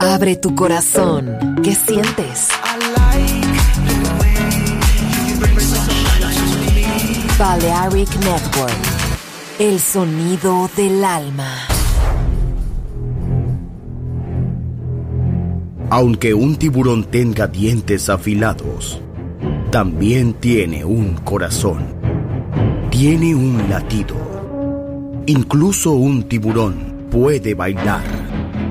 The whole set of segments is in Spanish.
Abre tu corazón. ¿Qué sientes? Balearic Network. El sonido del alma. Aunque un tiburón tenga dientes afilados, también tiene un corazón. Tiene un latido. Incluso un tiburón puede bailar.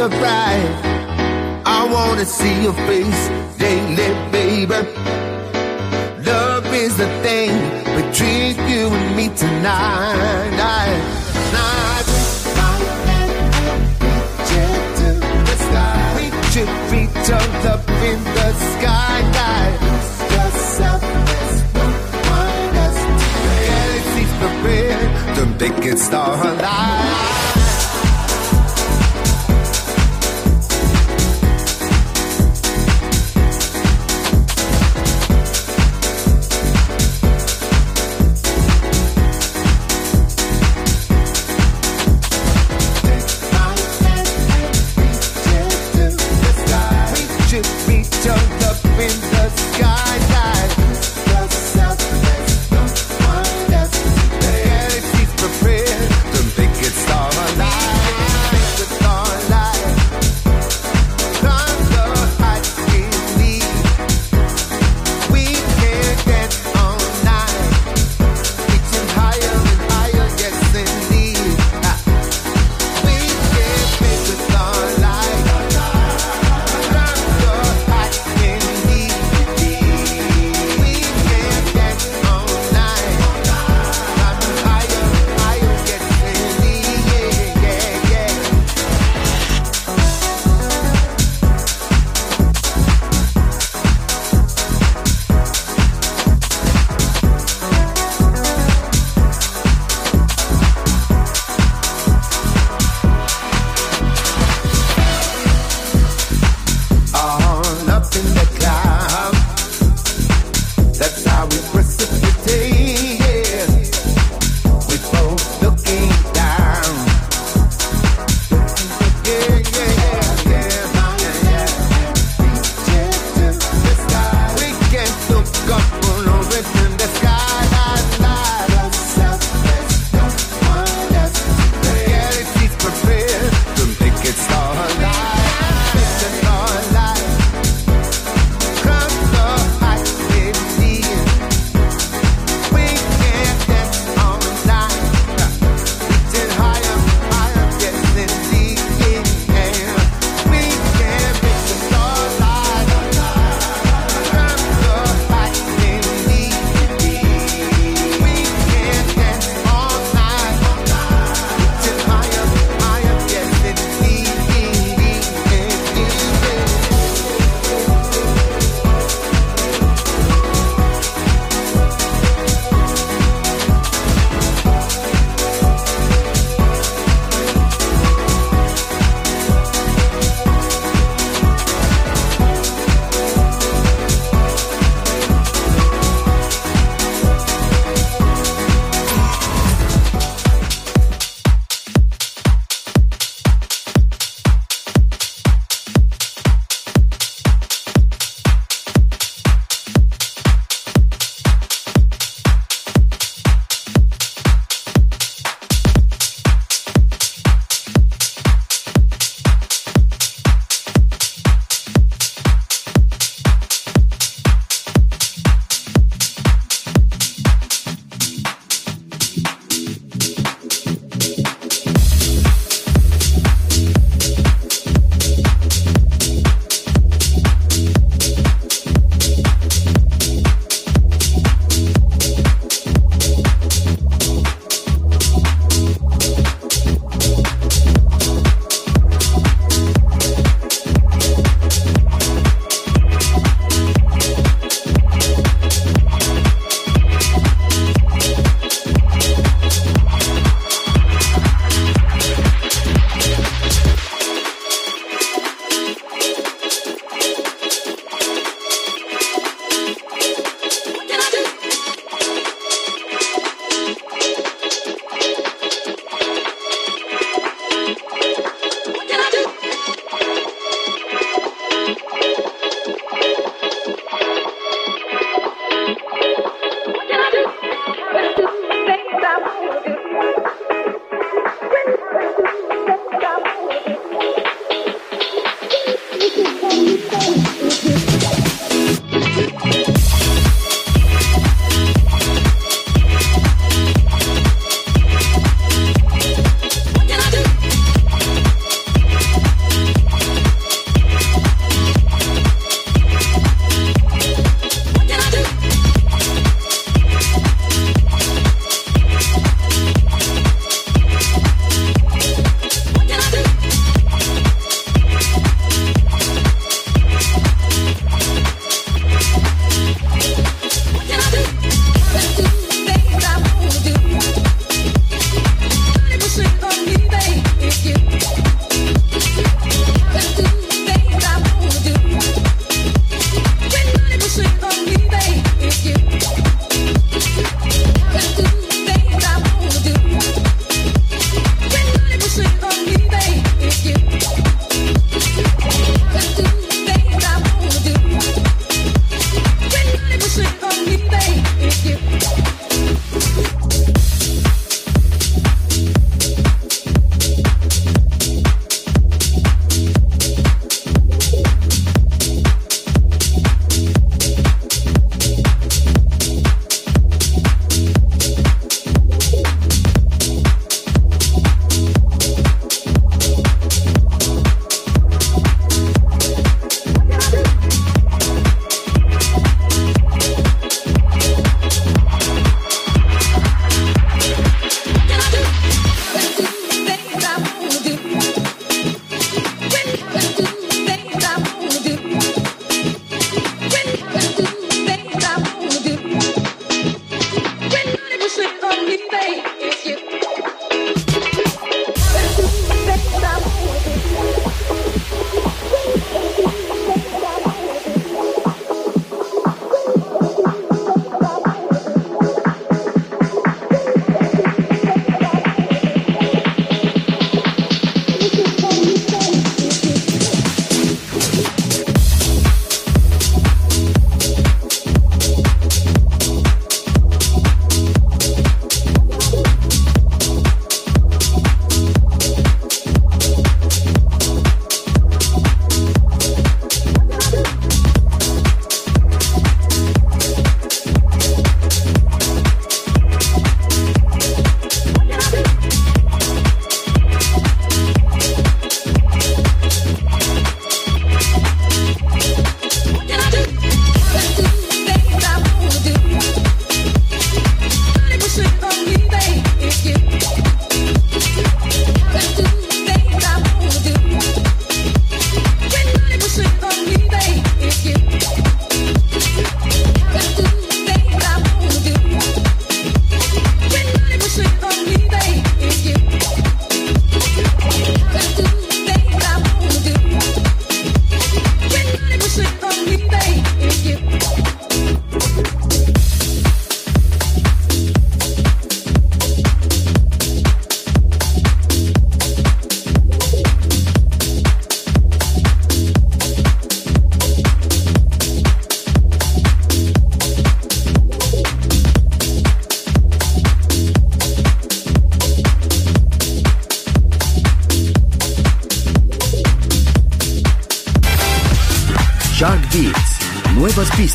the bride. I wanna see your face daily, baby. Love is the thing between you and me tonight. Night. Should reach all up in the sky, guys. Yourself, there's no one else. Galaxies prepared to make it star alive.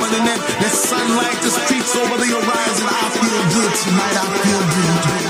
dominant. The sunlight just creeps over the horizon. I feel good tonight. I feel good.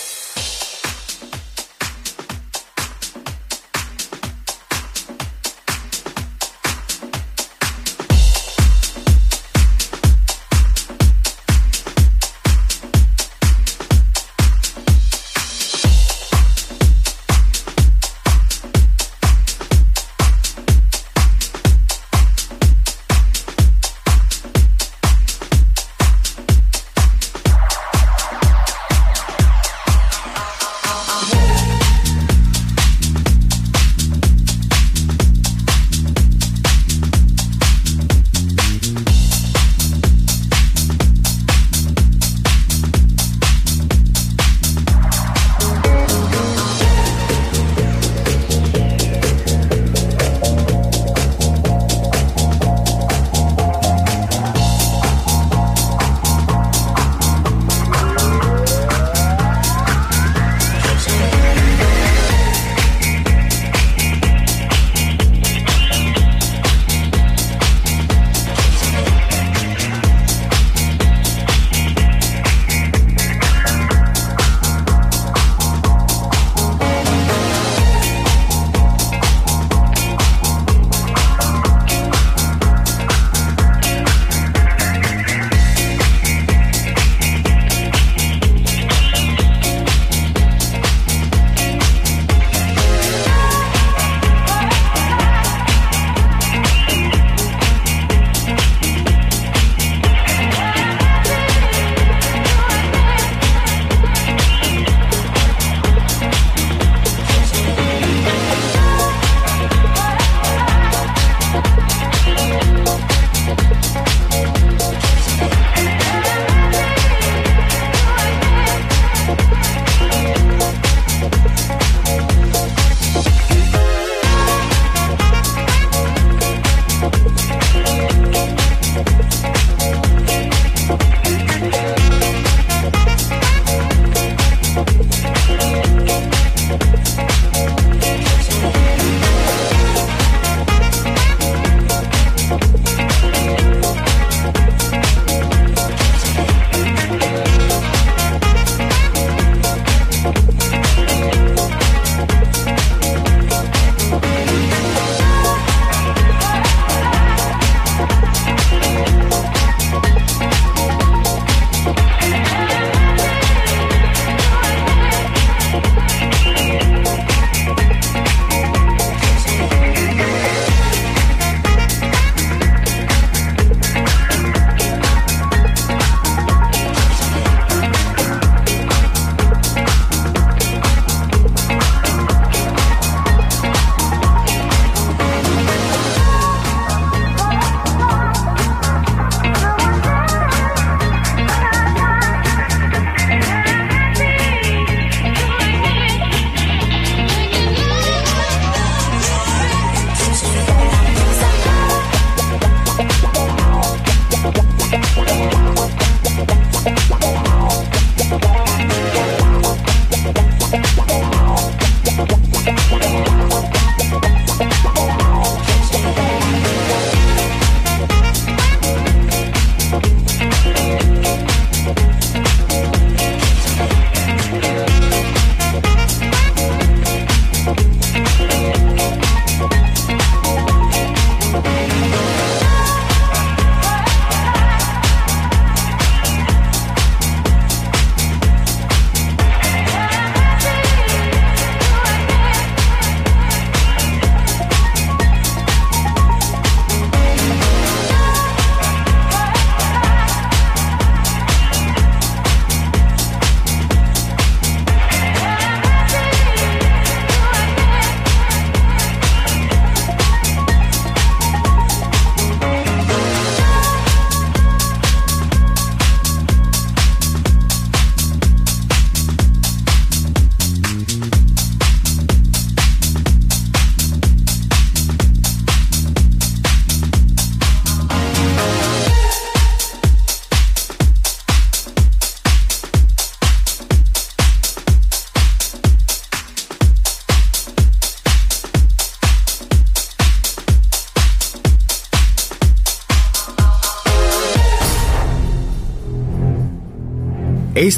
Gracias.